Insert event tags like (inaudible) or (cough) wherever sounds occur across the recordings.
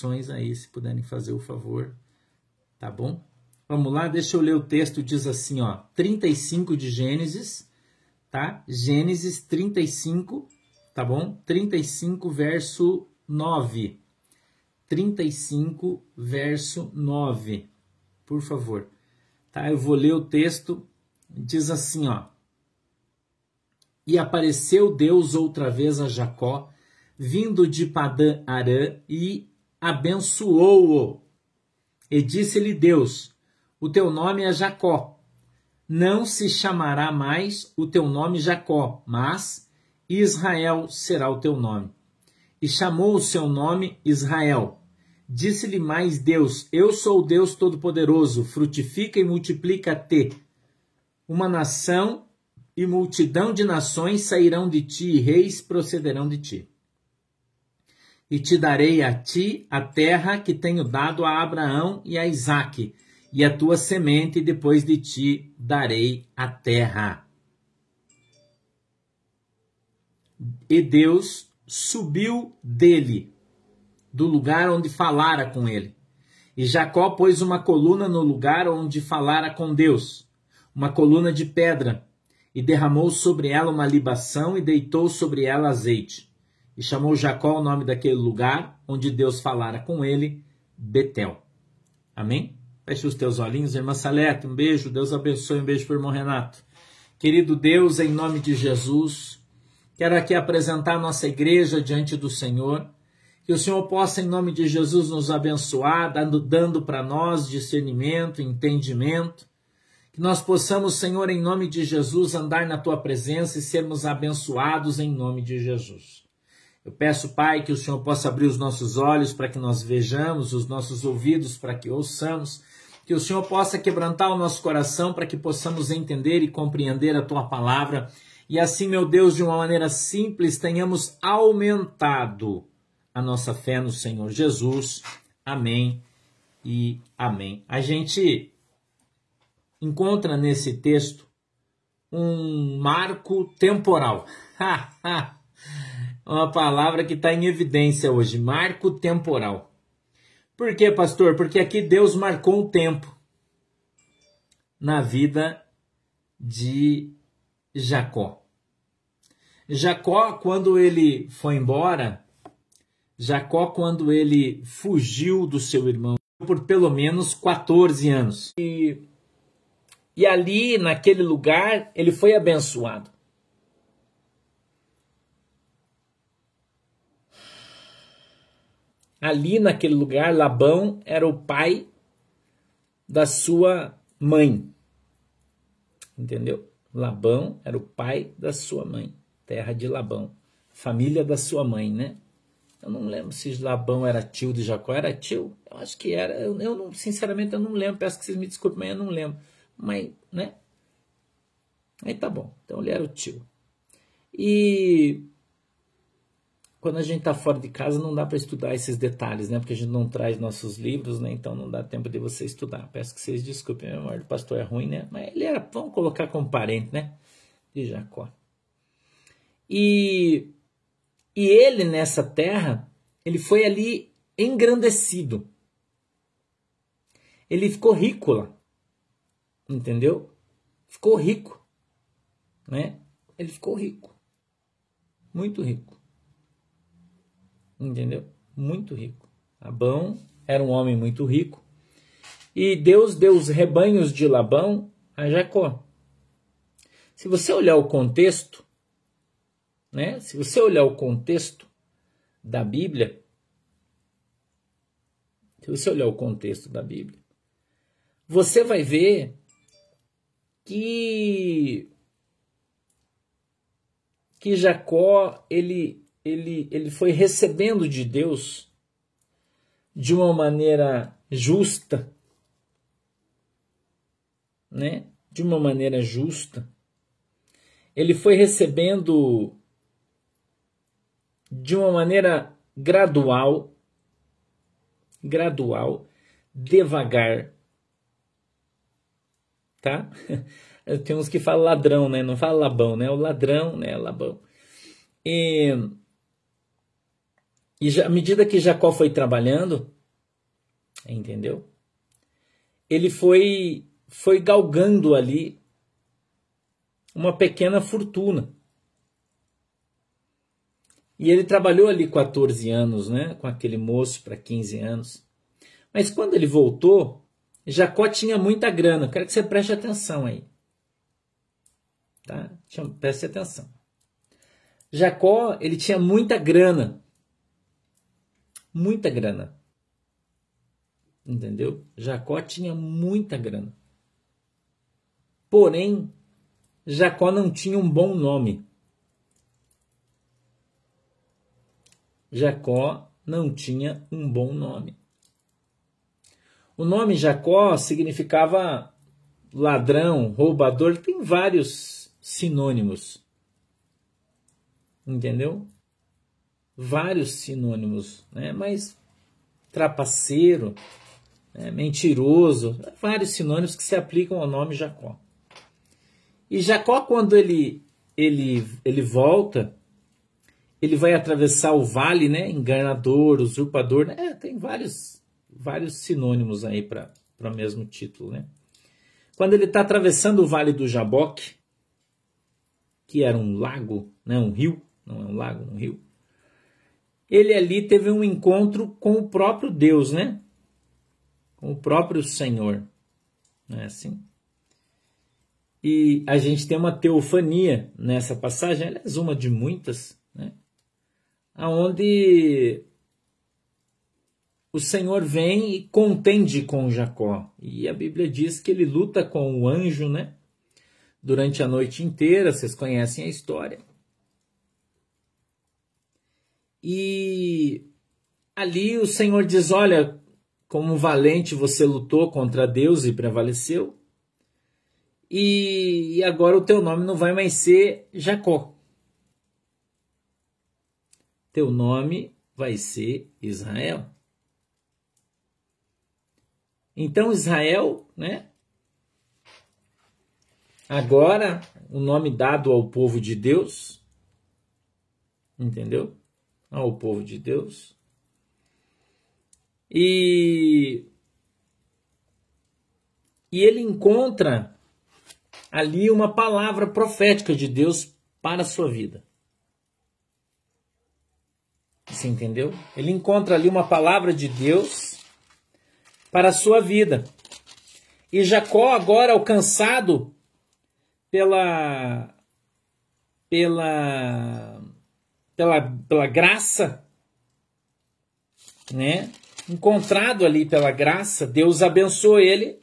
nações aí, se puderem fazer o favor, tá bom? Vamos lá, deixa eu ler o texto, diz assim, ó, 35 de Gênesis, tá? Gênesis 35, tá bom? 35 verso 9. 35 verso 9. Por favor. Tá? Eu vou ler o texto, diz assim, ó: E apareceu Deus outra vez a Jacó, vindo de Padã Arã, e abençoou-o. E disse-lhe Deus: O teu nome é Jacó. Não se chamará mais o teu nome Jacó, mas Israel será o teu nome. E chamou o seu nome Israel. Disse-lhe mais Deus: Eu sou o Deus Todo-Poderoso, frutifica e multiplica-te. Uma nação e multidão de nações sairão de ti, e reis procederão de ti e te darei a ti a terra que tenho dado a Abraão e a Isaque, e a tua semente depois de ti darei a terra. E Deus subiu dele, do lugar onde falara com ele. E Jacó pôs uma coluna no lugar onde falara com Deus, uma coluna de pedra, e derramou sobre ela uma libação e deitou sobre ela azeite. E chamou Jacó o nome daquele lugar onde Deus falara com ele, Betel. Amém? Feche os teus olhinhos, irmã Salete, um beijo, Deus abençoe, um beijo por irmão Renato. Querido Deus, em nome de Jesus, quero aqui apresentar nossa igreja diante do Senhor, que o Senhor possa, em nome de Jesus, nos abençoar, dando, dando para nós discernimento, entendimento, que nós possamos, Senhor, em nome de Jesus, andar na tua presença e sermos abençoados em nome de Jesus. Eu peço, Pai, que o Senhor possa abrir os nossos olhos para que nós vejamos, os nossos ouvidos para que ouçamos, que o Senhor possa quebrantar o nosso coração para que possamos entender e compreender a tua palavra e assim, meu Deus, de uma maneira simples, tenhamos aumentado a nossa fé no Senhor Jesus. Amém e amém. A gente encontra nesse texto um marco temporal. (laughs) uma palavra que está em evidência hoje, marco temporal. Por quê, pastor? Porque aqui Deus marcou um tempo na vida de Jacó. Jacó, quando ele foi embora, Jacó, quando ele fugiu do seu irmão, por pelo menos 14 anos. E, e ali, naquele lugar, ele foi abençoado. Ali naquele lugar, Labão era o pai da sua mãe. Entendeu? Labão era o pai da sua mãe, terra de Labão, família da sua mãe, né? Eu não lembro se Labão era tio de Jacó, era tio? Eu acho que era. Eu, eu não, sinceramente, eu não lembro. Peço que vocês me desculpem, mas eu não lembro. Mas, né? Aí tá bom. Então ele era o tio. E quando a gente está fora de casa não dá para estudar esses detalhes, né? Porque a gente não traz nossos livros, né? Então não dá tempo de você estudar. Peço que vocês desculpem, a memória do pastor é ruim, né? Mas ele era, vamos colocar como parente, né? De Jacó. E, e ele nessa terra, ele foi ali engrandecido. Ele ficou rico lá. Entendeu? Ficou rico. Né? Ele ficou rico. Muito rico. Entendeu? Muito rico. Labão era um homem muito rico. E Deus deu os rebanhos de Labão a Jacó. Se você olhar o contexto, né? Se você olhar o contexto da Bíblia, se você olhar o contexto da Bíblia, você vai ver que que Jacó ele ele, ele foi recebendo de Deus de uma maneira justa, né? De uma maneira justa. Ele foi recebendo de uma maneira gradual, gradual, devagar, tá? (laughs) Tem uns que falam ladrão, né? Não fala labão, né? O ladrão, né? Labão. E E já, à medida que Jacó foi trabalhando, entendeu? Ele foi foi galgando ali uma pequena fortuna. E ele trabalhou ali 14 anos, né, com aquele moço para 15 anos. Mas quando ele voltou, Jacó tinha muita grana. Quero que você preste atenção aí. Tá? Preste atenção. Jacó, ele tinha muita grana. Muita grana. Entendeu? Jacó tinha muita grana. Porém, Jacó não tinha um bom nome. Jacó não tinha um bom nome. O nome Jacó significava ladrão, roubador, tem vários sinônimos. Entendeu? Vários sinônimos, né? Mas trapaceiro, né? mentiroso, vários sinônimos que se aplicam ao nome Jacó. E Jacó, quando ele, ele, ele volta, ele vai atravessar o vale, né? Enganador, usurpador, né? tem vários vários sinônimos aí para o mesmo título. Né? Quando ele está atravessando o Vale do Jaboque, que era um lago, né, um rio, não é um lago, um rio, ele ali teve um encontro com o próprio Deus, né? Com o próprio Senhor. Não é assim? E a gente tem uma teofania nessa passagem, aliás, uma de muitas, né? Onde o Senhor vem e contende com Jacó. E a Bíblia diz que ele luta com o anjo, né? Durante a noite inteira, vocês conhecem a história. E ali o Senhor diz: Olha, como valente você lutou contra Deus e prevaleceu. E agora o teu nome não vai mais ser Jacó. Teu nome vai ser Israel. Então Israel, né? Agora, o nome dado ao povo de Deus, entendeu? Ao povo de Deus. E e ele encontra ali uma palavra profética de Deus para a sua vida. Você entendeu? Ele encontra ali uma palavra de Deus para a sua vida. E Jacó, agora alcançado pela, pela, pela, pela graça, né? encontrado ali pela graça, Deus abençoou ele.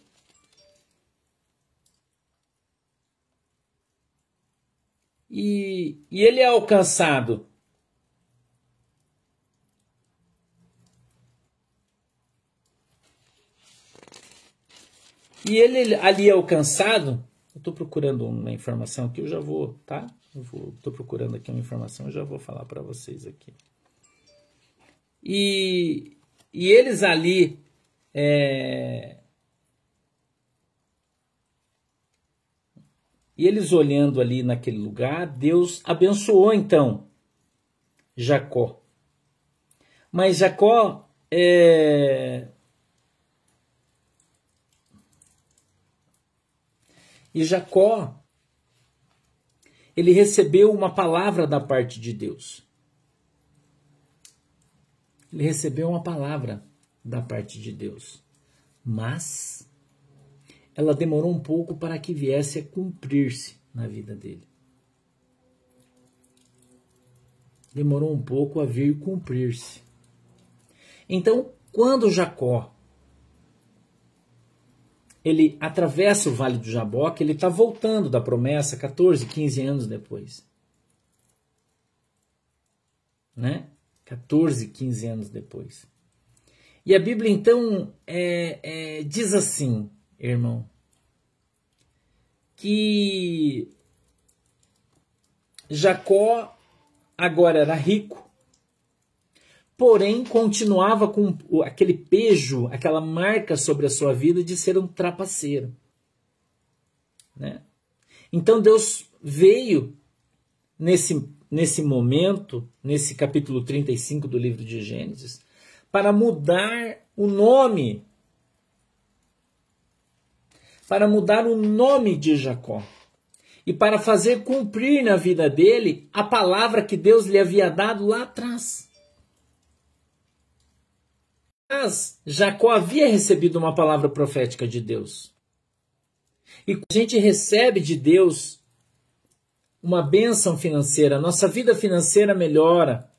E, e ele é alcançado E ele ali alcançado, eu estou procurando uma informação aqui, eu já vou, tá? Estou procurando aqui uma informação, já vou falar para vocês aqui. E, e eles ali, é, e eles olhando ali naquele lugar, Deus abençoou então Jacó. Mas Jacó é, E Jacó, ele recebeu uma palavra da parte de Deus. Ele recebeu uma palavra da parte de Deus. Mas ela demorou um pouco para que viesse a cumprir-se na vida dele. Demorou um pouco a vir cumprir-se. Então, quando Jacó ele atravessa o Vale do Jaboque, ele está voltando da promessa 14, 15 anos depois. Né? 14, 15 anos depois. E a Bíblia então é, é, diz assim, irmão, que Jacó agora era rico, porém continuava com aquele pejo, aquela marca sobre a sua vida de ser um trapaceiro. Né? Então Deus veio nesse, nesse momento, nesse capítulo 35 do livro de Gênesis, para mudar o nome. Para mudar o nome de Jacó. E para fazer cumprir na vida dele a palavra que Deus lhe havia dado lá atrás. Mas Jacó havia recebido uma palavra profética de Deus. E a gente recebe de Deus uma bênção financeira, nossa vida financeira melhora.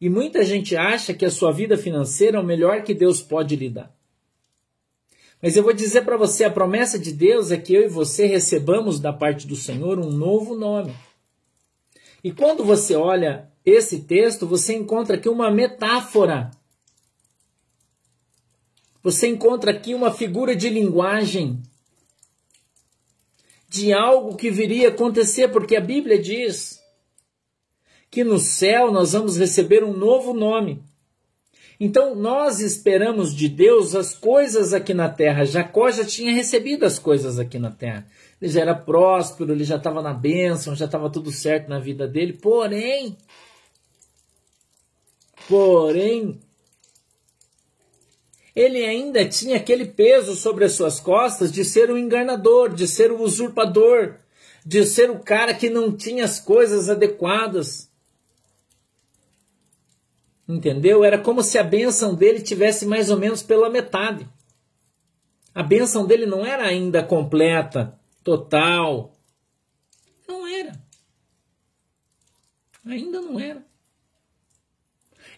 E muita gente acha que a sua vida financeira é o melhor que Deus pode lhe dar. Mas eu vou dizer para você: a promessa de Deus é que eu e você recebamos da parte do Senhor um novo nome. E quando você olha esse texto, você encontra aqui uma metáfora. Você encontra aqui uma figura de linguagem de algo que viria a acontecer, porque a Bíblia diz que no céu nós vamos receber um novo nome. Então nós esperamos de Deus as coisas aqui na terra. Jacó já tinha recebido as coisas aqui na terra. Ele já era próspero, ele já estava na bênção, já estava tudo certo na vida dele. Porém, porém, ele ainda tinha aquele peso sobre as suas costas de ser um enganador, de ser um usurpador, de ser o cara que não tinha as coisas adequadas. Entendeu? Era como se a bênção dele tivesse mais ou menos pela metade. A bênção dele não era ainda completa, total. Não era. Ainda não era.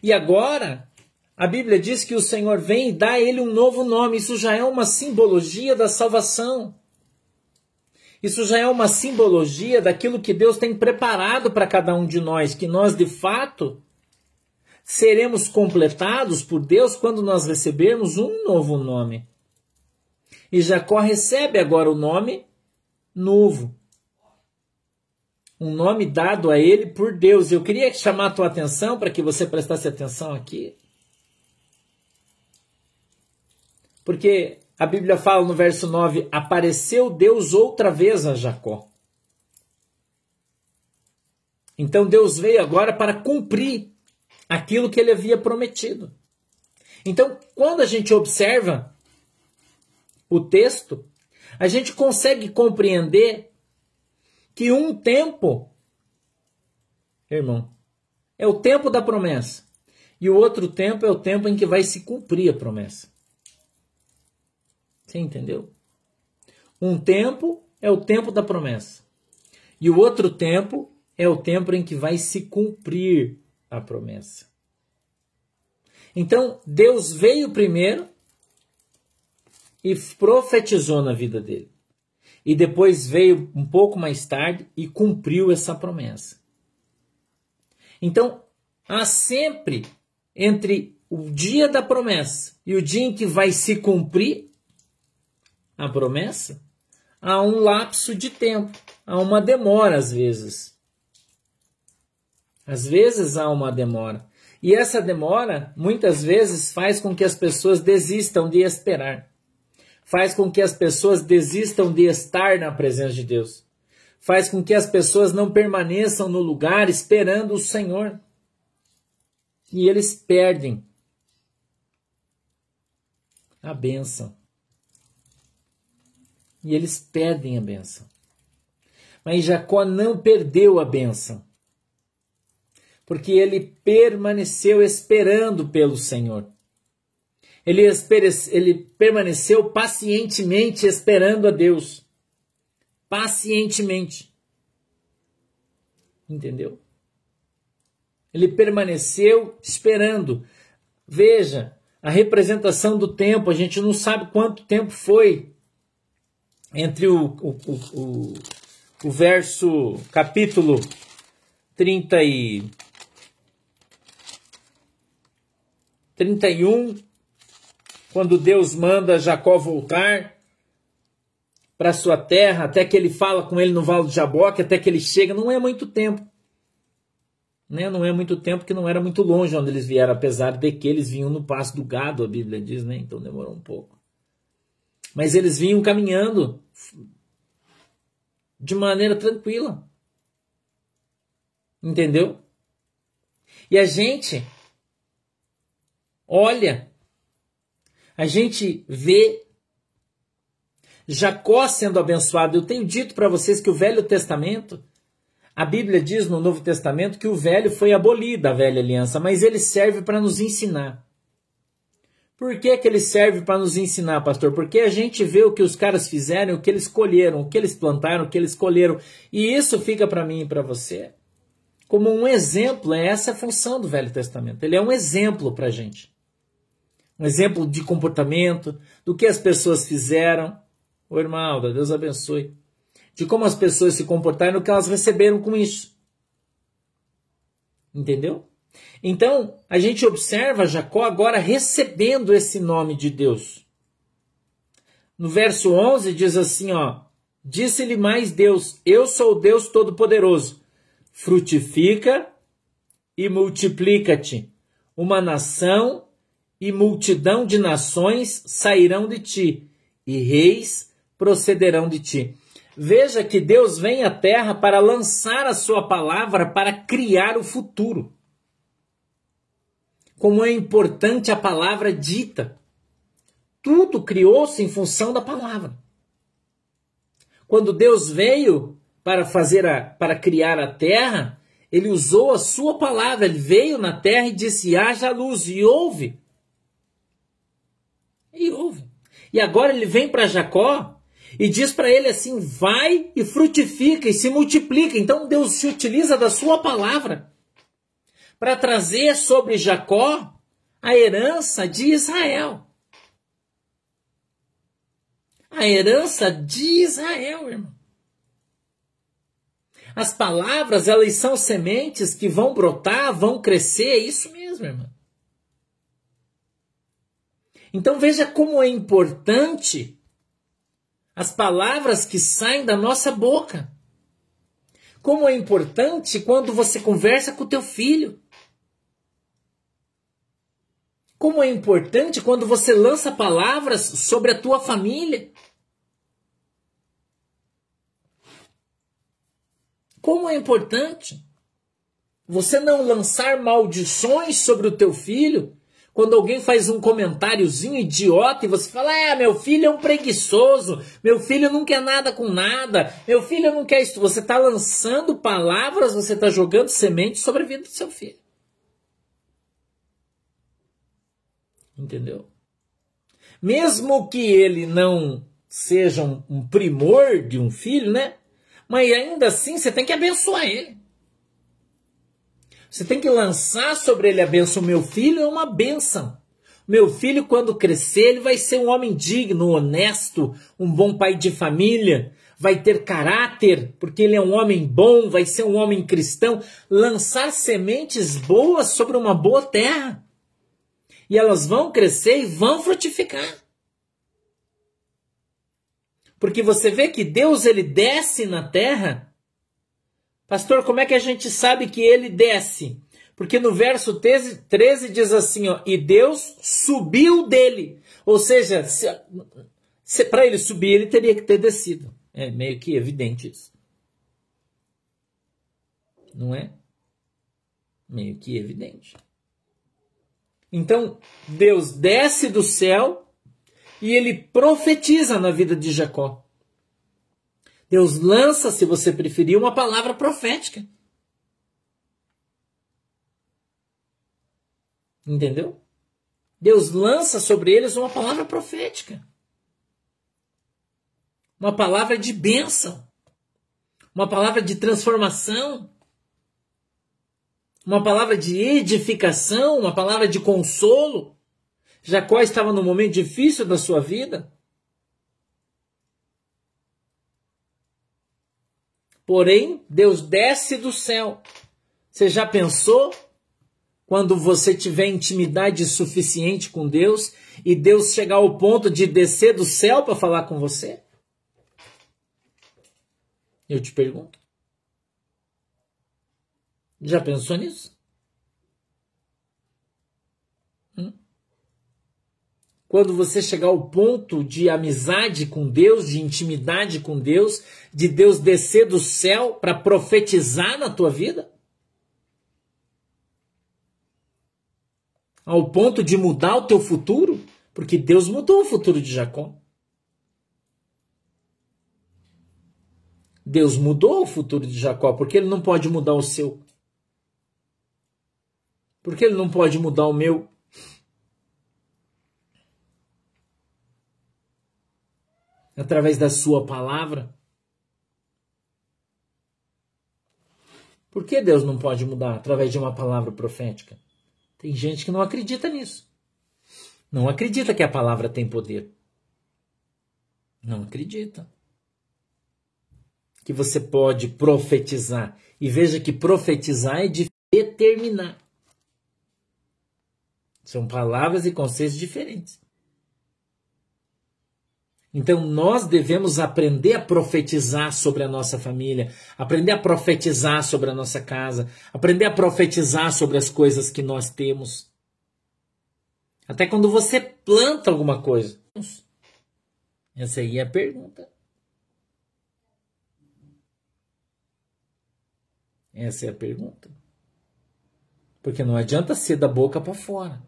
E agora, a Bíblia diz que o Senhor vem e dá a ele um novo nome. Isso já é uma simbologia da salvação. Isso já é uma simbologia daquilo que Deus tem preparado para cada um de nós, que nós de fato seremos completados por Deus quando nós recebermos um novo nome. E Jacó recebe agora o nome novo. Um nome dado a ele por Deus. Eu queria chamar a tua atenção para que você prestasse atenção aqui. Porque a Bíblia fala no verso 9: apareceu Deus outra vez a Jacó. Então Deus veio agora para cumprir aquilo que ele havia prometido. Então, quando a gente observa o texto, a gente consegue compreender que um tempo, irmão, é o tempo da promessa, e o outro tempo é o tempo em que vai se cumprir a promessa. Você entendeu? Um tempo é o tempo da promessa. E o outro tempo é o tempo em que vai se cumprir a promessa. Então, Deus veio primeiro e profetizou na vida dele. E depois veio um pouco mais tarde e cumpriu essa promessa. Então, há sempre entre o dia da promessa e o dia em que vai se cumprir a promessa, há um lapso de tempo, há uma demora às vezes. Às vezes há uma demora. E essa demora, muitas vezes, faz com que as pessoas desistam de esperar. Faz com que as pessoas desistam de estar na presença de Deus. Faz com que as pessoas não permaneçam no lugar esperando o Senhor. E eles perdem a bênção e eles perdem a benção. Mas Jacó não perdeu a benção, porque ele permaneceu esperando pelo Senhor. Ele, ele permaneceu pacientemente esperando a Deus. Pacientemente. Entendeu? Ele permaneceu esperando. Veja, a representação do tempo, a gente não sabe quanto tempo foi entre o, o, o, o verso capítulo 30 e 31, quando Deus manda Jacó voltar para sua terra, até que ele fala com ele no Vale de Jaboque, até que ele chega, não é muito tempo. Né? Não é muito tempo que não era muito longe onde eles vieram, apesar de que eles vinham no passo do gado, a Bíblia diz, né? Então demorou um pouco. Mas eles vinham caminhando de maneira tranquila. Entendeu? E a gente olha, a gente vê Jacó sendo abençoado. Eu tenho dito para vocês que o Velho Testamento, a Bíblia diz no Novo Testamento que o velho foi abolido, a velha aliança, mas ele serve para nos ensinar. Por que, que ele serve para nos ensinar, pastor? Porque a gente vê o que os caras fizeram, o que eles colheram, o que eles plantaram, o que eles colheram. E isso fica para mim e para você como um exemplo. É essa a função do Velho Testamento. Ele é um exemplo para a gente. Um exemplo de comportamento, do que as pessoas fizeram. Ô irmão, Deus abençoe. De como as pessoas se comportaram e o que elas receberam com isso. Entendeu? Então, a gente observa Jacó agora recebendo esse nome de Deus. No verso 11 diz assim, ó: Disse-lhe mais Deus: Eu sou o Deus todo-poderoso. Frutifica e multiplica-te. Uma nação e multidão de nações sairão de ti, e reis procederão de ti. Veja que Deus vem à terra para lançar a sua palavra para criar o futuro como é importante a palavra dita. Tudo criou-se em função da palavra. Quando Deus veio para fazer a, para criar a terra, ele usou a sua palavra, ele veio na terra e disse: haja luz, e houve. E houve. E agora ele vem para Jacó e diz para ele assim: vai e frutifica e se multiplica. Então Deus se utiliza da sua palavra para trazer sobre Jacó a herança de Israel. A herança de Israel, irmão. As palavras, elas são sementes que vão brotar, vão crescer, é isso mesmo, irmão. Então veja como é importante as palavras que saem da nossa boca. Como é importante quando você conversa com o teu filho. Como é importante quando você lança palavras sobre a tua família. Como é importante você não lançar maldições sobre o teu filho quando alguém faz um comentáriozinho idiota e você fala: "É, meu filho é um preguiçoso, meu filho não quer nada com nada, meu filho não quer isso". Você está lançando palavras, você está jogando sementes sobre a vida do seu filho. Entendeu? Mesmo que ele não seja um, um primor de um filho, né? Mas ainda assim você tem que abençoar ele. Você tem que lançar sobre ele a benção. Meu filho é uma benção. Meu filho, quando crescer, ele vai ser um homem digno, honesto, um bom pai de família, vai ter caráter, porque ele é um homem bom, vai ser um homem cristão. Lançar sementes boas sobre uma boa terra e elas vão crescer e vão frutificar. Porque você vê que Deus ele desce na terra. Pastor, como é que a gente sabe que ele desce? Porque no verso 13, 13 diz assim, ó, e Deus subiu dele. Ou seja, se, se para ele subir, ele teria que ter descido. É meio que evidente isso. Não é? Meio que evidente. Então, Deus desce do céu e ele profetiza na vida de Jacó. Deus lança, se você preferir, uma palavra profética. Entendeu? Deus lança sobre eles uma palavra profética. Uma palavra de bênção. Uma palavra de transformação uma palavra de edificação, uma palavra de consolo. Jacó estava num momento difícil da sua vida. Porém, Deus desce do céu. Você já pensou quando você tiver intimidade suficiente com Deus e Deus chegar ao ponto de descer do céu para falar com você? Eu te pergunto. Já pensou nisso? Hum? Quando você chegar ao ponto de amizade com Deus, de intimidade com Deus, de Deus descer do céu para profetizar na tua vida? Ao ponto de mudar o teu futuro? Porque Deus mudou o futuro de Jacó. Deus mudou o futuro de Jacó, porque ele não pode mudar o seu. Porque ele não pode mudar o meu. Através da sua palavra. Por que Deus não pode mudar através de uma palavra profética? Tem gente que não acredita nisso. Não acredita que a palavra tem poder. Não acredita. Que você pode profetizar. E veja que profetizar é de determinar. São palavras e conceitos diferentes. Então nós devemos aprender a profetizar sobre a nossa família, aprender a profetizar sobre a nossa casa, aprender a profetizar sobre as coisas que nós temos. Até quando você planta alguma coisa. Essa aí é a pergunta. Essa é a pergunta. Porque não adianta ser da boca para fora.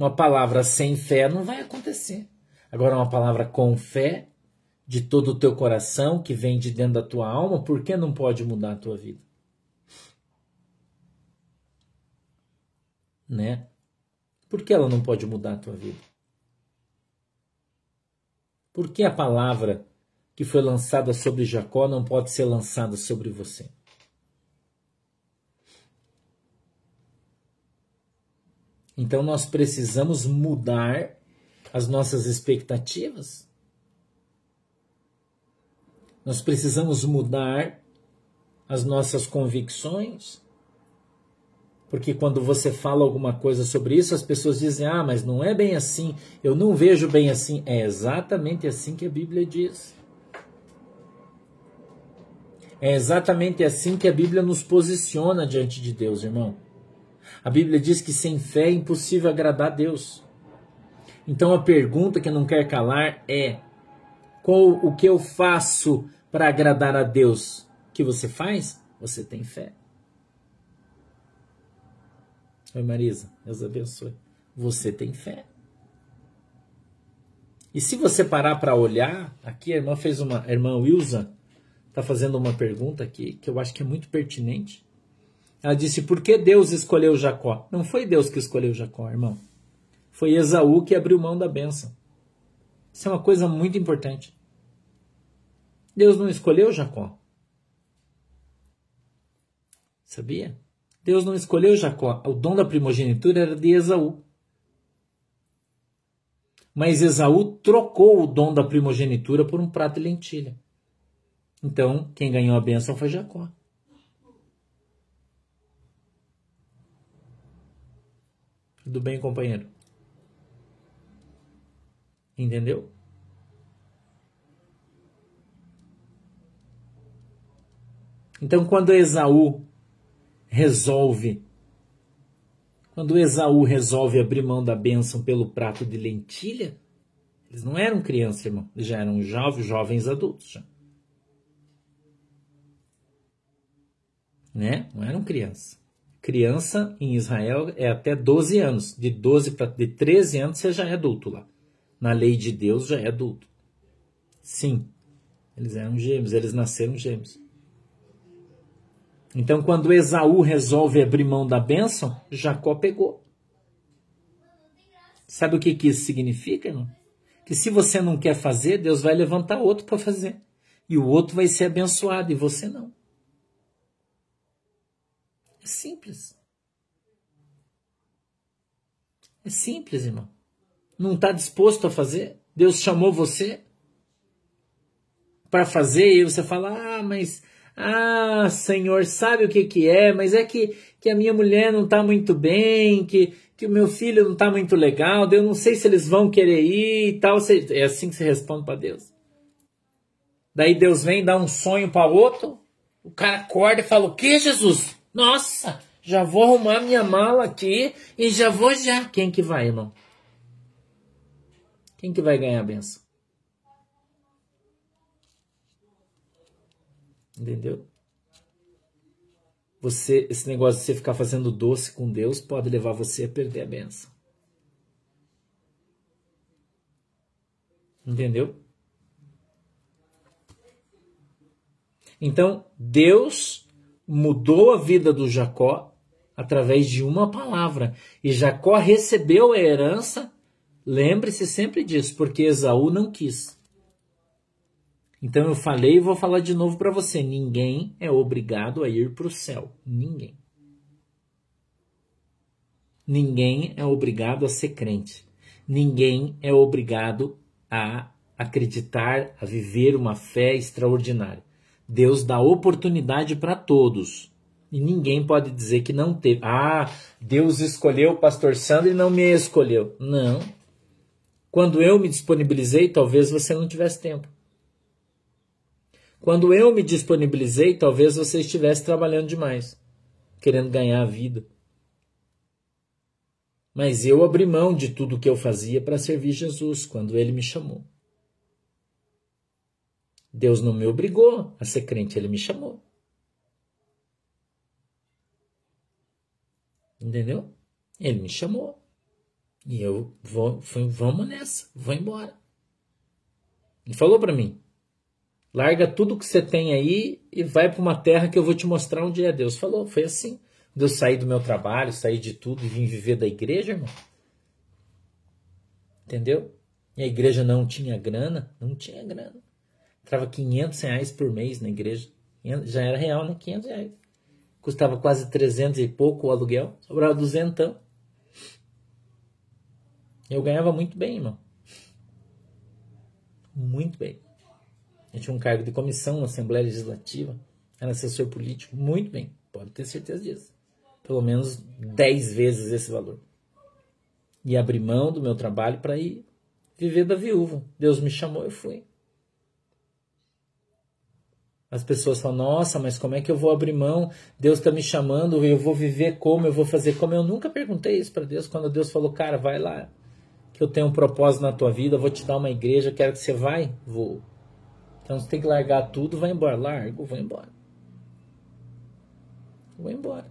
Uma palavra sem fé não vai acontecer. Agora, uma palavra com fé, de todo o teu coração, que vem de dentro da tua alma, por que não pode mudar a tua vida? Né? Por que ela não pode mudar a tua vida? Por que a palavra que foi lançada sobre Jacó não pode ser lançada sobre você? Então nós precisamos mudar as nossas expectativas. Nós precisamos mudar as nossas convicções. Porque quando você fala alguma coisa sobre isso, as pessoas dizem: ah, mas não é bem assim, eu não vejo bem assim. É exatamente assim que a Bíblia diz. É exatamente assim que a Bíblia nos posiciona diante de Deus, irmão. A Bíblia diz que sem fé é impossível agradar a Deus. Então a pergunta que não quer calar é: qual o que eu faço para agradar a Deus? Que você faz? Você tem fé. Oi Marisa, Deus abençoe. Você tem fé. E se você parar para olhar, aqui a irmã fez uma, a irmã Wilson está fazendo uma pergunta aqui que eu acho que é muito pertinente. Ela disse: Por que Deus escolheu Jacó? Não foi Deus que escolheu Jacó, irmão. Foi Esaú que abriu mão da bênção. Isso é uma coisa muito importante. Deus não escolheu Jacó. Sabia? Deus não escolheu Jacó. O dom da primogenitura era de Esaú. Mas Esaú trocou o dom da primogenitura por um prato de lentilha. Então, quem ganhou a bênção foi Jacó. Tudo bem, companheiro? Entendeu? Então, quando Esaú resolve, quando Esaú resolve abrir mão da bênção pelo prato de lentilha, eles não eram crianças, irmão, eles já eram jovens, jovens adultos. Já. Né? Não eram crianças. Criança em Israel é até 12 anos. De 12 para de 13 anos você já é adulto lá. Na lei de Deus já é adulto. Sim. Eles eram gêmeos, eles nasceram gêmeos. Então, quando Esaú resolve abrir mão da bênção, Jacó pegou. Sabe o que, que isso significa? Irmão? Que se você não quer fazer, Deus vai levantar outro para fazer. E o outro vai ser abençoado e você não. É simples. É simples, irmão. Não está disposto a fazer? Deus chamou você para fazer e você fala: Ah, mas. Ah, Senhor, sabe o que, que é? Mas é que, que a minha mulher não está muito bem, que, que o meu filho não está muito legal, eu não sei se eles vão querer ir e tal. É assim que você responde para Deus. Daí Deus vem dar um sonho para outro, o cara acorda e fala: O que, Jesus? Nossa, já vou arrumar minha mala aqui e já vou já. Quem que vai, irmão? Quem que vai ganhar a benção? Entendeu? você, esse negócio de você ficar fazendo doce com Deus pode levar você a perder a benção. Entendeu? Então, Deus mudou a vida do Jacó através de uma palavra. E Jacó recebeu a herança, lembre-se sempre disso, porque Esaú não quis. Então eu falei e vou falar de novo para você: ninguém é obrigado a ir para o céu. Ninguém. Ninguém é obrigado a ser crente. Ninguém é obrigado a acreditar, a viver uma fé extraordinária. Deus dá oportunidade para todos. E ninguém pode dizer que não teve. Ah, Deus escolheu o pastor Sandro e não me escolheu. Não. Quando eu me disponibilizei, talvez você não tivesse tempo. Quando eu me disponibilizei, talvez você estivesse trabalhando demais, querendo ganhar a vida. Mas eu abri mão de tudo que eu fazia para servir Jesus quando ele me chamou. Deus não me obrigou a ser crente, ele me chamou. Entendeu? Ele me chamou. E eu vou, fui, vamos nessa, vou embora. Ele falou para mim: larga tudo que você tem aí e vai para uma terra que eu vou te mostrar onde é. Deus falou, foi assim. Eu sair do meu trabalho, sair de tudo e vim viver da igreja, irmão. Entendeu? E a igreja não tinha grana, não tinha grana. Entrava 500 reais por mês na igreja. Já era real, né? 500 reais. Custava quase 300 e pouco o aluguel. Sobrava 200. Eu ganhava muito bem, irmão. Muito bem. Eu tinha um cargo de comissão na Assembleia Legislativa. Era assessor político. Muito bem. Pode ter certeza disso. Pelo menos 10 vezes esse valor. E abri mão do meu trabalho para ir viver da viúva. Deus me chamou, eu fui. As pessoas falam: Nossa, mas como é que eu vou abrir mão? Deus está me chamando, eu vou viver como? Eu vou fazer como? Eu nunca perguntei isso para Deus quando Deus falou: Cara, vai lá, que eu tenho um propósito na tua vida, vou te dar uma igreja, quero que você vai. Vou. Então você tem que largar tudo, vai embora. Largo, vou embora. Vou embora.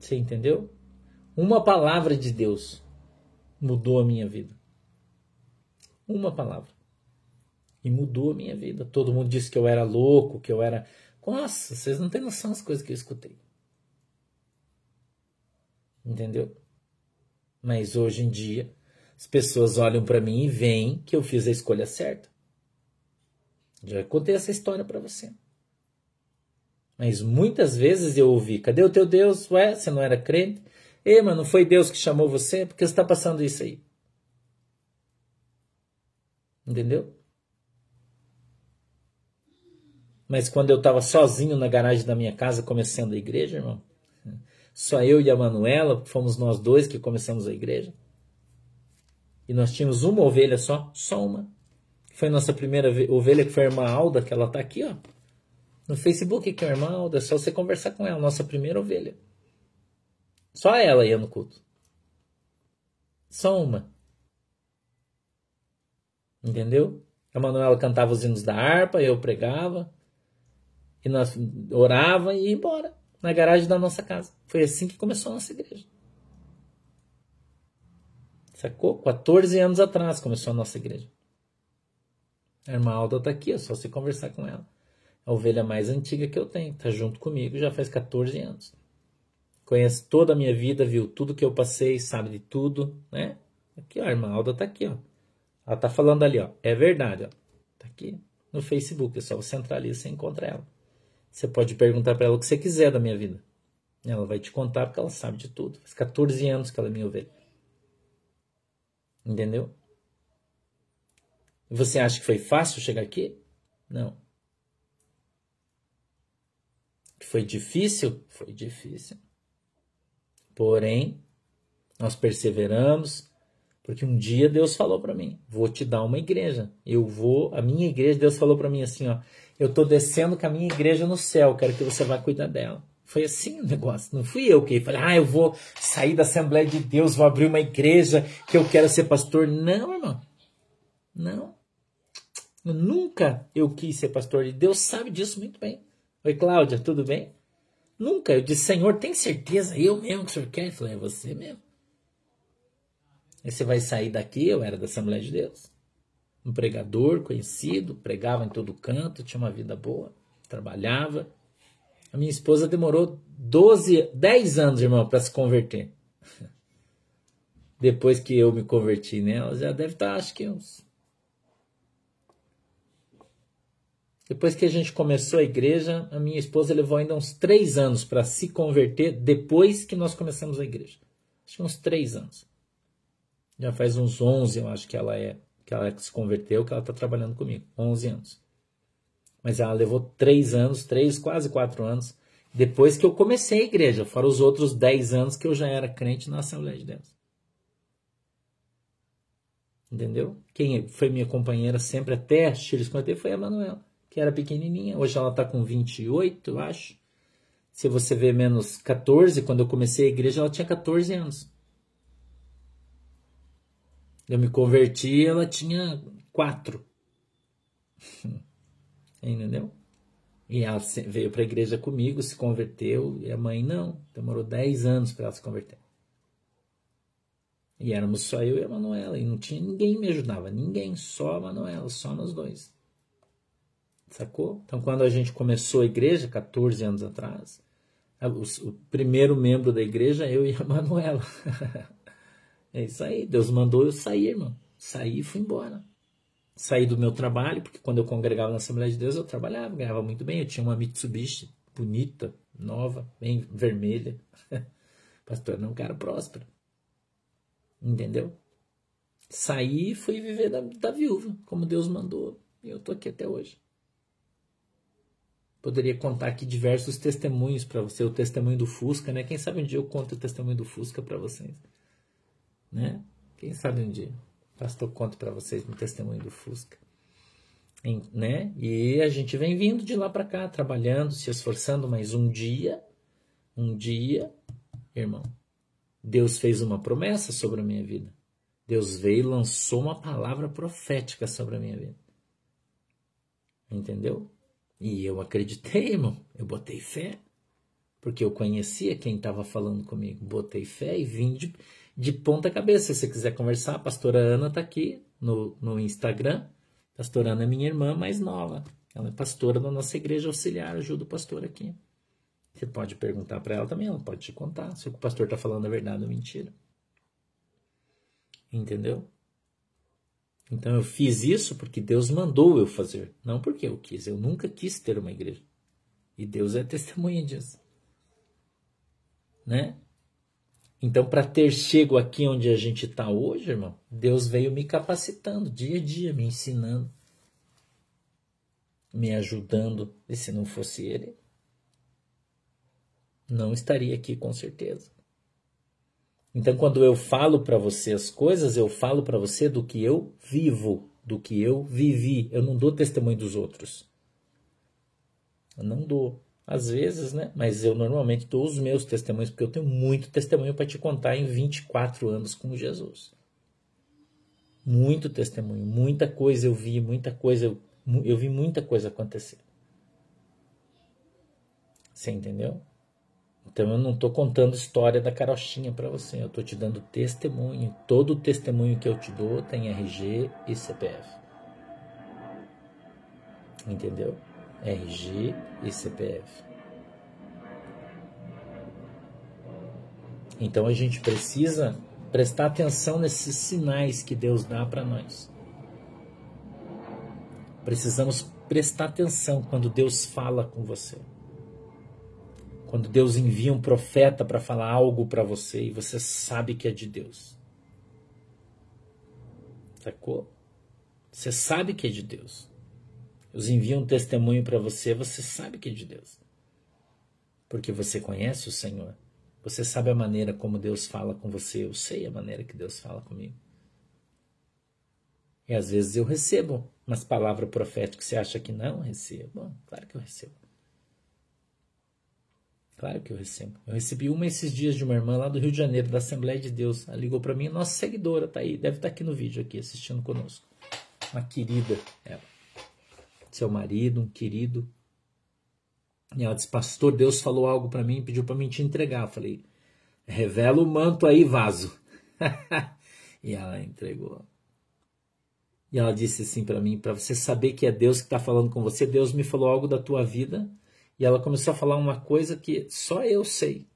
Você entendeu? Uma palavra de Deus mudou a minha vida. Uma palavra e mudou a minha vida. Todo mundo disse que eu era louco, que eu era. Nossa, vocês não têm noção das coisas que eu escutei. Entendeu? Mas hoje em dia, as pessoas olham para mim e veem que eu fiz a escolha certa. Já contei essa história para você. Mas muitas vezes eu ouvi: cadê o teu Deus? Ué, você não era crente? Ei, mas não foi Deus que chamou você? Por que você está passando isso aí? Entendeu? Mas quando eu estava sozinho na garagem da minha casa começando a igreja, irmão, só eu e a Manuela, fomos nós dois que começamos a igreja. E nós tínhamos uma ovelha só, só uma. Foi nossa primeira ovelha, que foi a irmã Alda, que ela está aqui, ó. No Facebook, que é a irmã Alda, é só você conversar com ela, nossa primeira ovelha. Só ela ia no culto. Só uma. Entendeu? A Manuela cantava os hinos da harpa, eu pregava. E nós orava e ia embora na garagem da nossa casa. Foi assim que começou a nossa igreja. Sacou? 14 anos atrás começou a nossa igreja. A irmã Alda está aqui, é só você conversar com ela. A ovelha mais antiga que eu tenho, está junto comigo já faz 14 anos. Conhece toda a minha vida, viu tudo que eu passei, sabe de tudo, né? Aqui, ó, a irmã Alda está aqui, ó. Ela está falando ali, ó. É verdade, ó. Tá aqui no Facebook, é só você entrar ali e você encontra ela. Você pode perguntar para ela o que você quiser da minha vida. Ela vai te contar porque ela sabe de tudo. Faz 14 anos que ela é minha ovelha. Entendeu? Você acha que foi fácil chegar aqui? Não. Foi difícil? Foi difícil. Porém, nós perseveramos, porque um dia Deus falou para mim: "Vou te dar uma igreja. Eu vou, a minha igreja, Deus falou para mim assim, ó, eu estou descendo com a minha igreja no céu, quero que você vá cuidar dela. Foi assim o negócio. Não fui eu que falei, ah, eu vou sair da Assembleia de Deus, vou abrir uma igreja que eu quero ser pastor. Não, irmão. Não. Nunca eu quis ser pastor e Deus sabe disso muito bem. Oi, Cláudia, tudo bem? Nunca. Eu disse, Senhor, tem certeza? Eu mesmo que o senhor quer? Ele falou, é você mesmo. Aí você vai sair daqui, eu era da Assembleia de Deus. Um pregador conhecido, pregava em todo canto, tinha uma vida boa, trabalhava. A minha esposa demorou 12, 10 anos, irmão, para se converter. (laughs) Depois que eu me converti nela, já deve estar, acho que uns Depois que a gente começou a igreja, a minha esposa levou ainda uns três anos para se converter depois que nós começamos a igreja. Acho que uns três anos. Já faz uns 11, eu acho que ela é, que ela se converteu, que ela está trabalhando comigo. 11 anos. Mas ela levou três anos, três, quase quatro anos, depois que eu comecei a igreja, fora os outros dez anos que eu já era crente na Assembleia de Deus. Entendeu? Quem foi minha companheira sempre até Chile se converter foi a Manuela que era pequenininha. Hoje ela está com 28, eu acho. Se você vê menos 14, quando eu comecei a igreja, ela tinha 14 anos. Eu me converti, ela tinha 4. (laughs) Entendeu? E ela veio para a igreja comigo, se converteu, e a mãe não. Demorou 10 anos para ela se converter. E éramos só eu e a Manuela, e não tinha ninguém me ajudava, ninguém, só a Manuela, só nós dois. Sacou? Então, quando a gente começou a igreja, 14 anos atrás, o, primeiro membro da igreja, eu e a Manuela. (laughs) é isso aí. Deus mandou eu sair, irmão. Saí e fui embora. Saí do meu trabalho, porque quando eu congregava na Assembleia de Deus, eu trabalhava, ganhava muito bem. Eu tinha uma Mitsubishi bonita, nova, bem vermelha. (laughs) Pastor, não, um cara próspero. Entendeu? Saí e fui viver da, da viúva, como Deus mandou. E eu tô aqui até hoje. Poderia contar aqui diversos testemunhos para você, o testemunho do Fusca, né? Quem sabe um dia eu conto o testemunho do Fusca para vocês, né? Quem sabe um dia, pastor conto para vocês um testemunho do Fusca, em, né? E a gente vem vindo de lá para cá, trabalhando, se esforçando, mas um dia, um dia, irmão, Deus fez uma promessa sobre a minha vida. Deus veio e lançou uma palavra profética sobre a minha vida. Entendeu? E eu acreditei, irmão. Eu botei fé. Porque eu conhecia quem estava falando comigo. Botei fé e vim de, de ponta cabeça. Se você quiser conversar, a pastora Ana está aqui no, no Instagram. A pastora Ana é minha irmã mais nova. Ela é pastora da nossa igreja auxiliar, ajuda o pastor aqui. Você pode perguntar para ela também, ela pode te contar se o pastor está falando a verdade ou mentira. Entendeu? Então eu fiz isso porque Deus mandou eu fazer, não porque eu quis. Eu nunca quis ter uma igreja. E Deus é testemunha disso. Né? Então, para ter chego aqui onde a gente está hoje, irmão, Deus veio me capacitando dia a dia, me ensinando, me ajudando. E se não fosse Ele, não estaria aqui com certeza. Então, quando eu falo para você as coisas, eu falo para você do que eu vivo, do que eu vivi. Eu não dou testemunho dos outros. Eu não dou. Às vezes, né? Mas eu normalmente dou os meus testemunhos, porque eu tenho muito testemunho para te contar em 24 anos com Jesus. Muito testemunho, muita coisa eu vi, muita coisa eu, eu vi muita coisa acontecer. Você entendeu? Então eu não estou contando história da carochinha para você, eu estou te dando testemunho. Todo testemunho que eu te dou tem RG e CPF. Entendeu? RG e CPF. Então a gente precisa prestar atenção nesses sinais que Deus dá para nós. Precisamos prestar atenção quando Deus fala com você. Quando Deus envia um profeta para falar algo para você e você sabe que é de Deus. Sacou? Você sabe que é de Deus. Deus envia um testemunho para você, você sabe que é de Deus. Porque você conhece o Senhor. Você sabe a maneira como Deus fala com você. Eu sei a maneira que Deus fala comigo. E às vezes eu recebo umas palavras proféticas que você acha que não recebo. Bom, claro que eu recebo. Claro que eu recebo. Eu recebi uma esses dias de uma irmã lá do Rio de Janeiro, da Assembleia de Deus. Ela ligou para mim, nossa seguidora tá aí, deve estar tá aqui no vídeo aqui assistindo conosco. Uma querida ela. Seu marido, um querido. E ela disse: Pastor, Deus falou algo para mim, pediu para mim te entregar. Eu falei: Revela o manto aí, vaso. (laughs) e ela entregou. E ela disse assim para mim: para você saber que é Deus que está falando com você, Deus me falou algo da tua vida. E ela começou a falar uma coisa que só eu sei.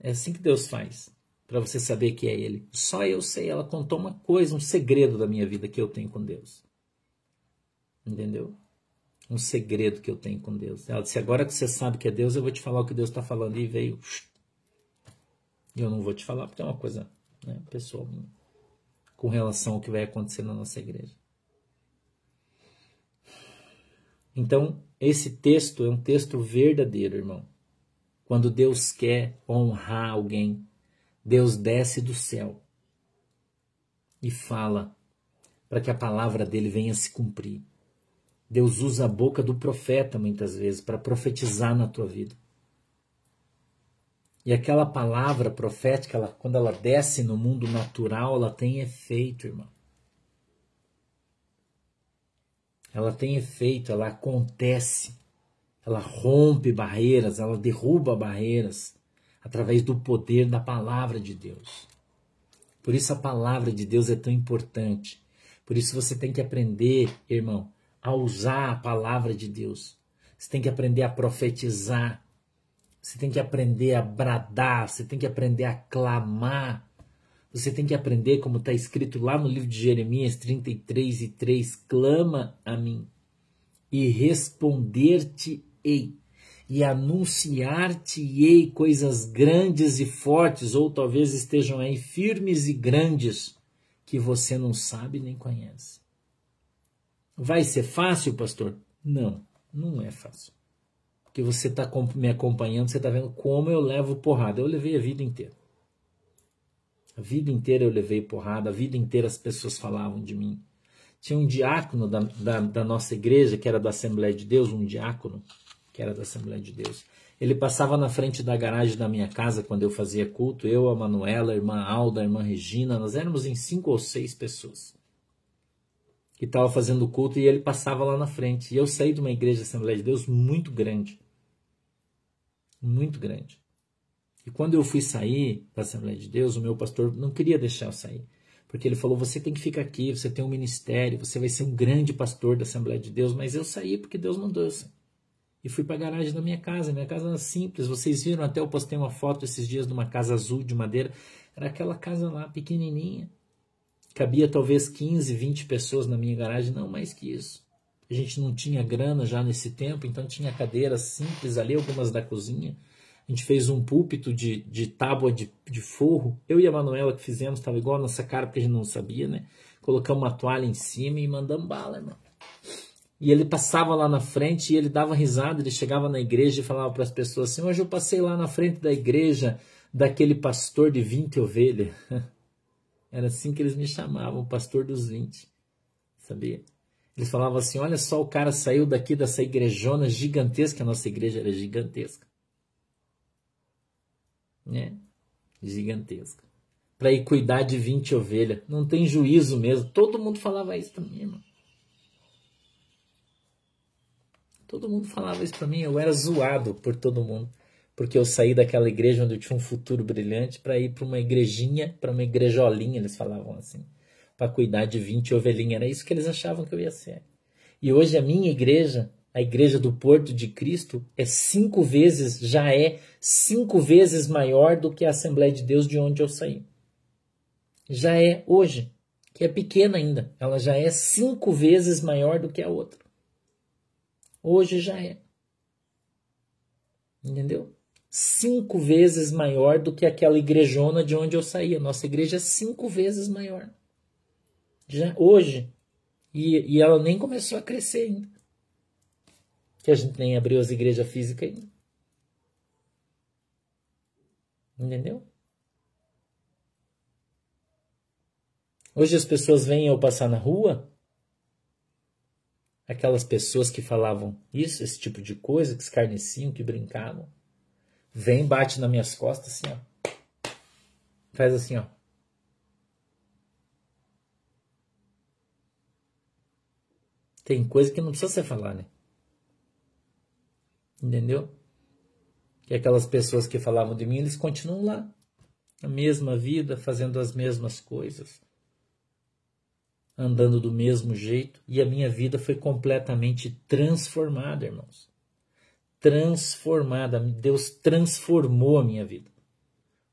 É assim que Deus faz, para você saber que é Ele. Só eu sei. Ela contou uma coisa, um segredo da minha vida que eu tenho com Deus. Entendeu? Um segredo que eu tenho com Deus. Ela disse: Agora que você sabe que é Deus, eu vou te falar o que Deus está falando. E veio. E eu não vou te falar porque é uma coisa né, pessoal minha com relação ao que vai acontecer na nossa igreja. Então, esse texto é um texto verdadeiro, irmão. Quando Deus quer honrar alguém, Deus desce do céu e fala para que a palavra dele venha se cumprir. Deus usa a boca do profeta muitas vezes para profetizar na tua vida. E aquela palavra profética, ela, quando ela desce no mundo natural, ela tem efeito, irmão. Ela tem efeito, ela acontece. Ela rompe barreiras, ela derruba barreiras através do poder da palavra de Deus. Por isso a palavra de Deus é tão importante. Por isso você tem que aprender, irmão, a usar a palavra de Deus. Você tem que aprender a profetizar. Você tem que aprender a bradar, você tem que aprender a clamar. Você tem que aprender, como está escrito lá no livro de Jeremias 33 e 3, clama a mim e responder-te-ei e anunciar-te-ei coisas grandes e fortes, ou talvez estejam aí firmes e grandes, que você não sabe nem conhece. Vai ser fácil, pastor? Não, não é fácil que você está me acompanhando, você está vendo como eu levo porrada. Eu levei a vida inteira. A vida inteira eu levei porrada, a vida inteira as pessoas falavam de mim. Tinha um diácono da, da, da nossa igreja, que era da Assembleia de Deus, um diácono que era da Assembleia de Deus. Ele passava na frente da garagem da minha casa quando eu fazia culto, eu, a Manuela, a irmã Alda, a irmã Regina, nós éramos em cinco ou seis pessoas que estava fazendo culto e ele passava lá na frente. E eu saí de uma igreja Assembleia de Deus muito grande. Muito grande. E quando eu fui sair da Assembleia de Deus, o meu pastor não queria deixar eu sair. Porque ele falou: você tem que ficar aqui, você tem um ministério, você vai ser um grande pastor da Assembleia de Deus. Mas eu saí porque Deus mandou sair. E fui para a garagem da minha casa. Minha casa era simples. Vocês viram até eu postei uma foto esses dias de uma casa azul de madeira. Era aquela casa lá, pequenininha Cabia talvez 15, 20 pessoas na minha garagem, não mais que isso. A gente não tinha grana já nesse tempo, então tinha cadeiras simples ali, algumas da cozinha. A gente fez um púlpito de, de tábua de, de forro. Eu e a Manuela que fizemos, estava igual nossa cara, porque a gente não sabia, né? Colocamos uma toalha em cima e mandamos bala, irmão. E ele passava lá na frente e ele dava risada, ele chegava na igreja e falava para as pessoas assim: Hoje eu passei lá na frente da igreja daquele pastor de 20 ovelhas. (laughs) Era assim que eles me chamavam, pastor dos 20. Sabia? Eles falavam assim: olha só, o cara saiu daqui dessa igrejona gigantesca, a nossa igreja era gigantesca. Né? Gigantesca. Para ir cuidar de 20 ovelhas. Não tem juízo mesmo. Todo mundo falava isso para mim, irmão. Todo mundo falava isso para mim. Eu era zoado por todo mundo porque eu saí daquela igreja onde eu tinha um futuro brilhante para ir para uma igrejinha, para uma igrejolinha, eles falavam assim, para cuidar de 20 ovelhinhas. Era isso que eles achavam que eu ia ser. E hoje a minha igreja, a igreja do Porto de Cristo, é cinco vezes, já é cinco vezes maior do que a Assembleia de Deus de onde eu saí. Já é hoje, que é pequena ainda, ela já é cinco vezes maior do que a outra. Hoje já é. Entendeu? Cinco vezes maior do que aquela igrejona de onde eu saí. A nossa igreja é cinco vezes maior. Já, hoje. E, e ela nem começou a crescer ainda. Que a gente nem abriu as igrejas físicas ainda. Entendeu? Hoje as pessoas vêm eu passar na rua, aquelas pessoas que falavam isso, esse tipo de coisa, que escarneciam, que brincavam. Vem, bate nas minhas costas assim, ó. Faz assim, ó. Tem coisa que não precisa você falar, né? Entendeu? Que aquelas pessoas que falavam de mim, eles continuam lá. A mesma vida, fazendo as mesmas coisas. Andando do mesmo jeito. E a minha vida foi completamente transformada, irmãos. Transformada. Deus transformou a minha vida.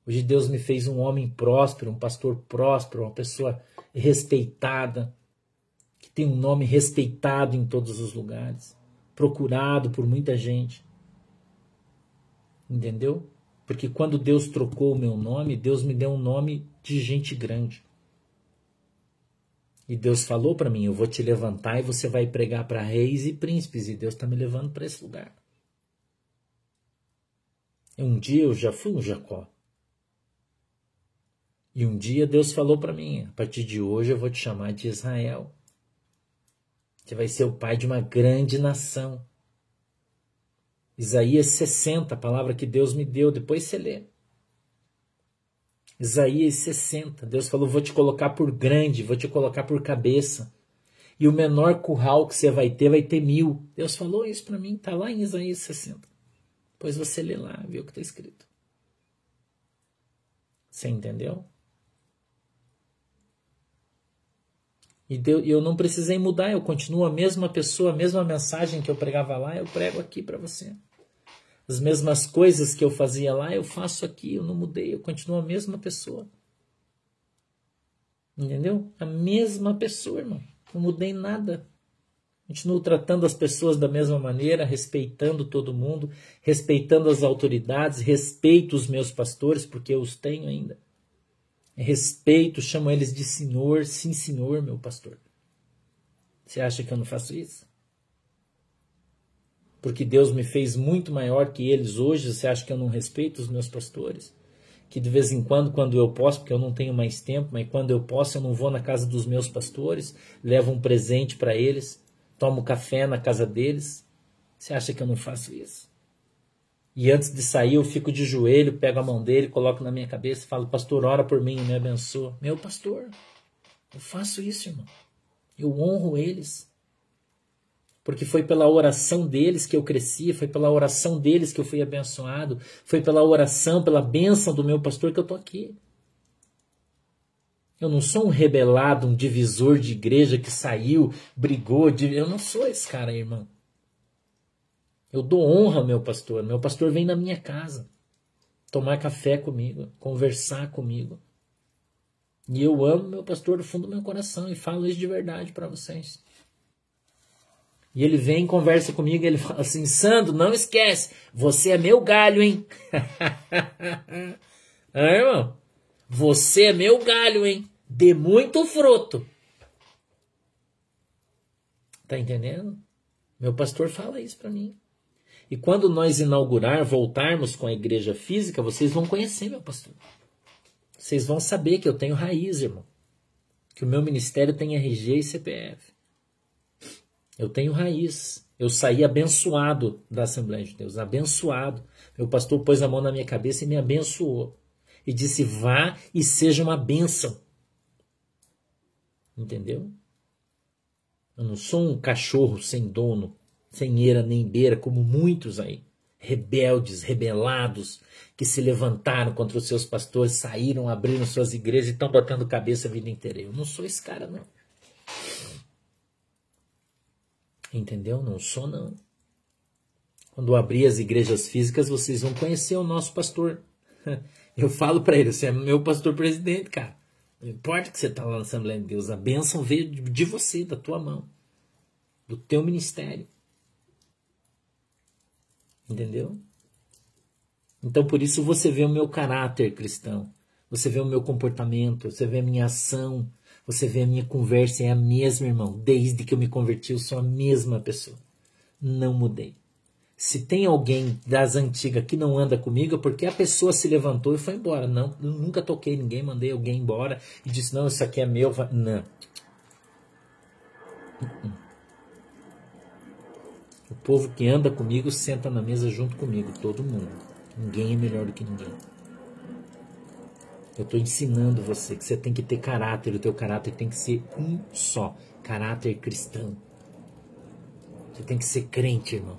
Hoje Deus me fez um homem próspero, um pastor próspero, uma pessoa respeitada, que tem um nome respeitado em todos os lugares, procurado por muita gente. Entendeu? Porque quando Deus trocou o meu nome, Deus me deu um nome de gente grande. E Deus falou para mim: Eu vou te levantar e você vai pregar para reis e príncipes. E Deus está me levando para esse lugar. Um dia eu já fui um Jacó. E um dia Deus falou para mim: a partir de hoje eu vou te chamar de Israel. Você vai ser o pai de uma grande nação. Isaías 60, a palavra que Deus me deu, depois você lê. Isaías 60, Deus falou: vou te colocar por grande, vou te colocar por cabeça. E o menor curral que você vai ter vai ter mil. Deus falou isso para mim, está lá em Isaías 60. Depois você lê lá, vê o que está escrito. Você entendeu? E eu não precisei mudar, eu continuo a mesma pessoa, a mesma mensagem que eu pregava lá, eu prego aqui para você. As mesmas coisas que eu fazia lá, eu faço aqui, eu não mudei, eu continuo a mesma pessoa. Entendeu? A mesma pessoa, irmão. Não mudei nada. Continuo tratando as pessoas da mesma maneira, respeitando todo mundo, respeitando as autoridades, respeito os meus pastores, porque eu os tenho ainda respeito, chamo eles de senhor, sim, senhor, meu pastor. Você acha que eu não faço isso? Porque Deus me fez muito maior que eles hoje, você acha que eu não respeito os meus pastores? Que de vez em quando, quando eu posso, porque eu não tenho mais tempo, mas quando eu posso, eu não vou na casa dos meus pastores, levo um presente para eles, tomo café na casa deles. Você acha que eu não faço isso? E antes de sair, eu fico de joelho, pego a mão dele, coloco na minha cabeça e falo: Pastor, ora por mim, me abençoa. Meu pastor, eu faço isso, irmão. Eu honro eles. Porque foi pela oração deles que eu cresci, foi pela oração deles que eu fui abençoado, foi pela oração, pela bênção do meu pastor que eu estou aqui. Eu não sou um rebelado, um divisor de igreja que saiu, brigou. Eu não sou esse cara, irmão. Eu dou honra ao meu pastor. Meu pastor vem na minha casa tomar café comigo, conversar comigo. E eu amo meu pastor do fundo do meu coração e falo isso de verdade para vocês. E ele vem conversa comigo ele fala assim: Sandro, não esquece, você é meu galho, hein? (laughs) ah, irmão, você é meu galho, hein? Dê muito fruto. Tá entendendo? Meu pastor fala isso para mim. E quando nós inaugurar, voltarmos com a igreja física, vocês vão conhecer meu pastor. Vocês vão saber que eu tenho raiz, irmão. Que o meu ministério tem RG e CPF. Eu tenho raiz. Eu saí abençoado da Assembleia de Deus, abençoado. Meu pastor pôs a mão na minha cabeça e me abençoou. E disse: vá e seja uma bênção. Entendeu? Eu não sou um cachorro sem dono sem eira nem beira, como muitos aí, rebeldes, rebelados, que se levantaram contra os seus pastores, saíram, abriram suas igrejas e estão botando cabeça a vida inteira. Eu não sou esse cara, não. Entendeu? Não sou, não. Quando abrir as igrejas físicas, vocês vão conhecer o nosso pastor. (laughs) Eu falo para ele, você é meu pastor presidente, cara. Não importa que você está lá na Assembleia de Deus, a bênção veio de você, da tua mão, do teu ministério. Entendeu? Então por isso você vê o meu caráter cristão, você vê o meu comportamento, você vê a minha ação, você vê a minha conversa, é a mesma, irmão. Desde que eu me converti, eu sou a mesma pessoa. Não mudei. Se tem alguém das antigas que não anda comigo, é porque a pessoa se levantou e foi embora. Não, nunca toquei ninguém, mandei alguém embora e disse: Não, isso aqui é meu. Não. Uh -uh. O povo que anda comigo senta na mesa junto comigo, todo mundo. Ninguém é melhor do que ninguém. Eu estou ensinando você que você tem que ter caráter, o teu caráter tem que ser um só, caráter cristão. Você tem que ser crente, irmão.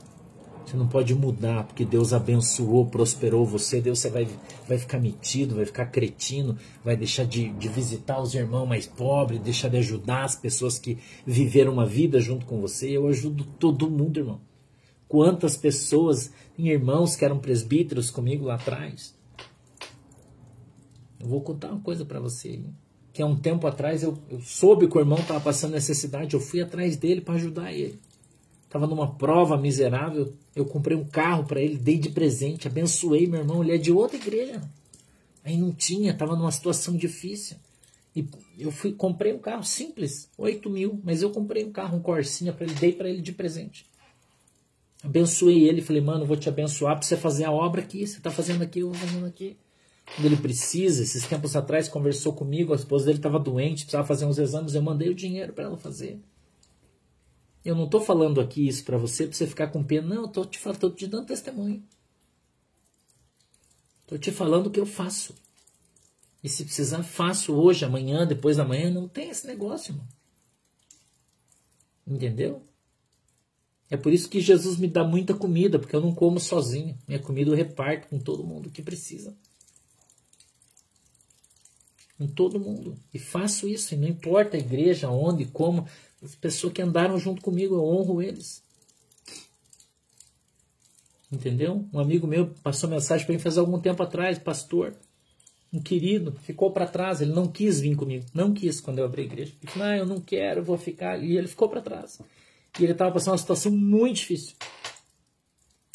Você não pode mudar porque Deus abençoou, prosperou você. Deus você vai, vai ficar metido, vai ficar cretino, vai deixar de, de visitar os irmãos mais pobres, deixar de ajudar as pessoas que viveram uma vida junto com você. Eu ajudo todo mundo, irmão. Quantas pessoas, irmãos que eram presbíteros comigo lá atrás. Eu vou contar uma coisa para você. Que há um tempo atrás eu, eu soube que o irmão estava passando necessidade, eu fui atrás dele para ajudar ele. Estava numa prova miserável, eu comprei um carro para ele, dei de presente, abençoei meu irmão, ele é de outra igreja. Aí não tinha, estava numa situação difícil. E eu fui, comprei um carro simples, 8 mil, mas eu comprei um carro, um Corsinha para ele, dei para ele de presente. Abençoei ele, falei, mano, vou te abençoar para você fazer a obra aqui, você está fazendo aqui, eu vou fazendo aqui. Quando ele precisa, esses tempos atrás conversou comigo, a esposa dele estava doente, precisava fazer uns exames, eu mandei o dinheiro para ela fazer. Eu não estou falando aqui isso para você, para você ficar com pena, não, eu estou te, tô te dando testemunho. Estou te falando o que eu faço. E se precisar, faço hoje, amanhã, depois da manhã, não tem esse negócio, irmão. Entendeu? É por isso que Jesus me dá muita comida, porque eu não como sozinho. Minha comida eu reparto com todo mundo que precisa. Com todo mundo. E faço isso, e não importa a igreja, onde, como, as pessoas que andaram junto comigo, eu honro eles. Entendeu? Um amigo meu passou mensagem para mim faz algum tempo atrás, pastor, um querido, ficou para trás, ele não quis vir comigo, não quis quando eu abri a igreja. Ele falou, ah, eu não quero, eu vou ficar. E ele ficou para trás. E ele estava passando uma situação muito difícil.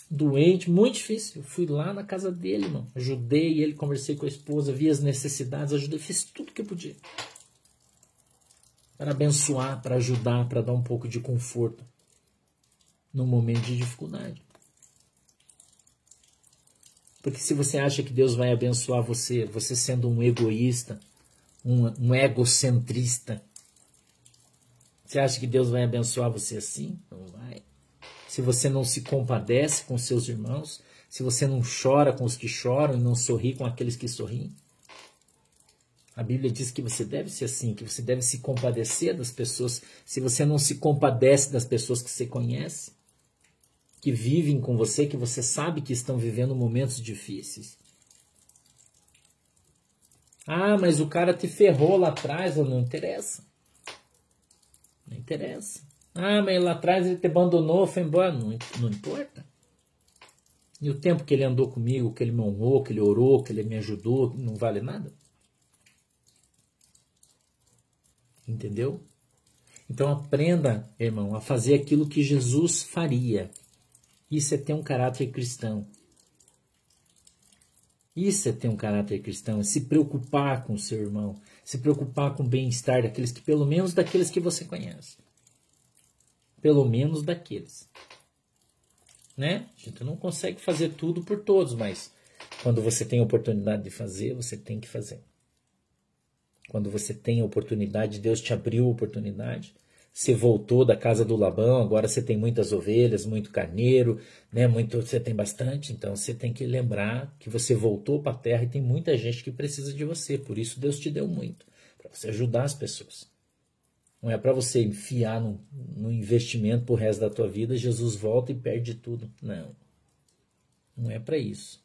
Doente, muito difícil. Eu fui lá na casa dele, irmão. Ajudei ele, conversei com a esposa, vi as necessidades, ajudei, fiz tudo que eu podia. Para abençoar, para ajudar, para dar um pouco de conforto no momento de dificuldade. Porque se você acha que Deus vai abençoar você, você sendo um egoísta, um, um egocentrista, você acha que Deus vai abençoar você assim? Não vai. Se você não se compadece com seus irmãos, se você não chora com os que choram e não sorri com aqueles que sorriem. A Bíblia diz que você deve ser assim, que você deve se compadecer das pessoas. Se você não se compadece das pessoas que você conhece, que vivem com você, que você sabe que estão vivendo momentos difíceis. Ah, mas o cara te ferrou lá atrás, não interessa. Não interessa. Ah, mas lá atrás ele te abandonou, foi embora. Não, não importa. E o tempo que ele andou comigo, que ele me honrou, que ele orou, que ele me ajudou, não vale nada? Entendeu? Então aprenda, irmão, a fazer aquilo que Jesus faria. Isso é ter um caráter cristão. Isso é ter um caráter cristão, é se preocupar com o seu irmão, se preocupar com o bem-estar daqueles que, pelo menos daqueles que você conhece. Pelo menos daqueles. Né? A gente não consegue fazer tudo por todos, mas quando você tem oportunidade de fazer, você tem que fazer. Quando você tem a oportunidade, Deus te abriu a oportunidade, você voltou da casa do Labão, agora você tem muitas ovelhas, muito carneiro, né? Muito, você tem bastante, então você tem que lembrar que você voltou para a terra e tem muita gente que precisa de você. Por isso Deus te deu muito, para você ajudar as pessoas. Não é para você enfiar no, no investimento pro resto da tua vida, Jesus volta e perde tudo. Não. Não é para isso.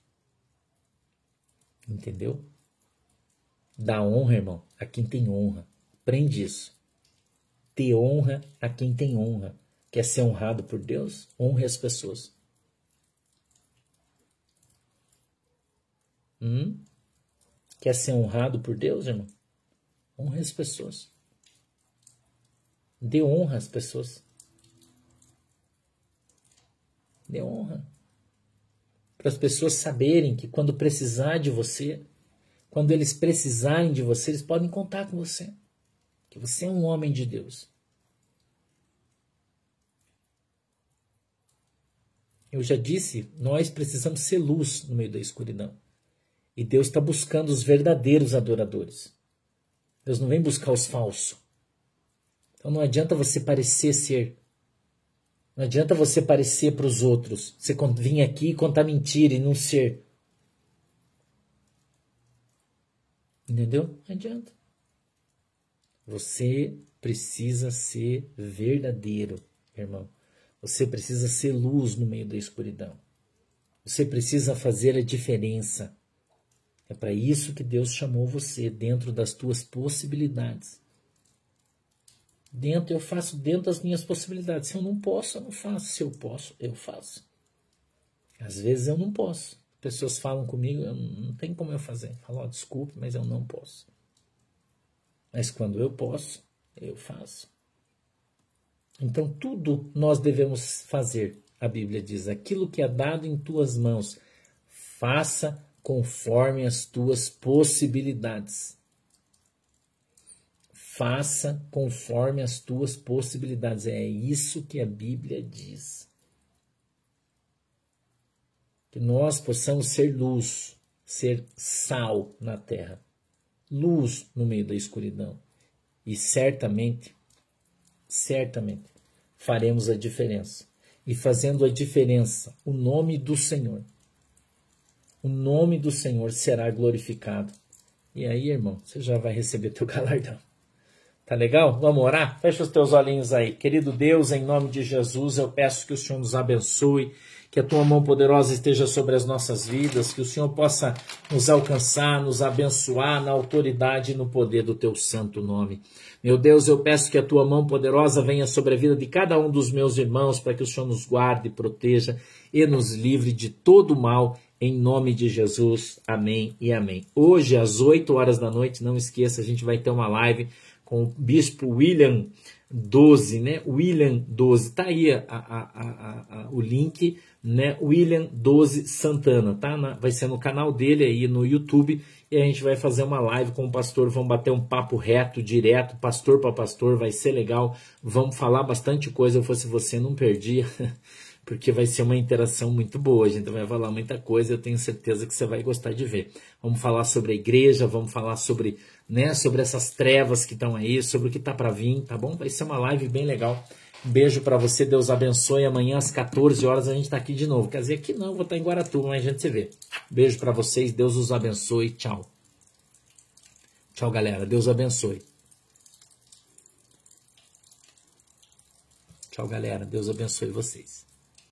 Entendeu? Dá honra, irmão, a quem tem honra. Aprende isso. Ter honra a quem tem honra. Quer ser honrado por Deus? Honre as pessoas. Hum? Quer ser honrado por Deus, irmão? Honre as pessoas. Dê honra às pessoas. Dê honra. Para as pessoas saberem que quando precisar de você, quando eles precisarem de você, eles podem contar com você que você é um homem de Deus. Eu já disse, nós precisamos ser luz no meio da escuridão. E Deus está buscando os verdadeiros adoradores. Deus não vem buscar os falsos. Então não adianta você parecer ser. Não adianta você parecer para os outros. Você vir aqui e contar mentira e não ser. Entendeu? Não adianta. Você precisa ser verdadeiro, irmão. Você precisa ser luz no meio da escuridão. Você precisa fazer a diferença. É para isso que Deus chamou você, dentro das tuas possibilidades. Dentro eu faço dentro das minhas possibilidades. Se eu não posso, eu não faço. Se eu posso, eu faço. Às vezes eu não posso. Pessoas falam comigo, eu não tem como eu fazer. Falo, oh, desculpe, mas eu não posso. Mas quando eu posso, eu faço. Então, tudo nós devemos fazer, a Bíblia diz: aquilo que é dado em tuas mãos, faça conforme as tuas possibilidades. Faça conforme as tuas possibilidades. É isso que a Bíblia diz. Que nós possamos ser luz, ser sal na terra, luz no meio da escuridão. E certamente certamente faremos a diferença. E fazendo a diferença, o nome do Senhor, o nome do Senhor será glorificado. E aí, irmão, você já vai receber teu (laughs) galardão. Tá legal? Vamos orar? Fecha os teus olhinhos aí. Querido Deus, em nome de Jesus, eu peço que o Senhor nos abençoe que a tua mão poderosa esteja sobre as nossas vidas, que o Senhor possa nos alcançar, nos abençoar na autoridade e no poder do teu santo nome. Meu Deus, eu peço que a tua mão poderosa venha sobre a vida de cada um dos meus irmãos, para que o Senhor nos guarde, proteja e nos livre de todo mal, em nome de Jesus. Amém e amém. Hoje, às 8 horas da noite, não esqueça, a gente vai ter uma live com o bispo William 12, né? William 12. Tá aí a, a, a, o link, né? William 12 Santana, tá? Na, vai ser no canal dele aí no YouTube e a gente vai fazer uma live com o pastor, vamos bater um papo reto, direto, pastor para pastor, vai ser legal. Vamos falar bastante coisa, eu fosse você, não perdia. (laughs) porque vai ser uma interação muito boa. A gente vai falar muita coisa, eu tenho certeza que você vai gostar de ver. Vamos falar sobre a igreja, vamos falar sobre, né, sobre essas trevas que estão aí, sobre o que está para vir, tá bom? Vai ser uma live bem legal. Beijo para você, Deus abençoe. Amanhã às 14 horas a gente está aqui de novo. Quer dizer que não, vou estar tá em Guaratuba, mas a gente se vê. Beijo para vocês, Deus os abençoe. Tchau. Tchau, galera. Deus abençoe. Tchau, galera. Deus abençoe vocês.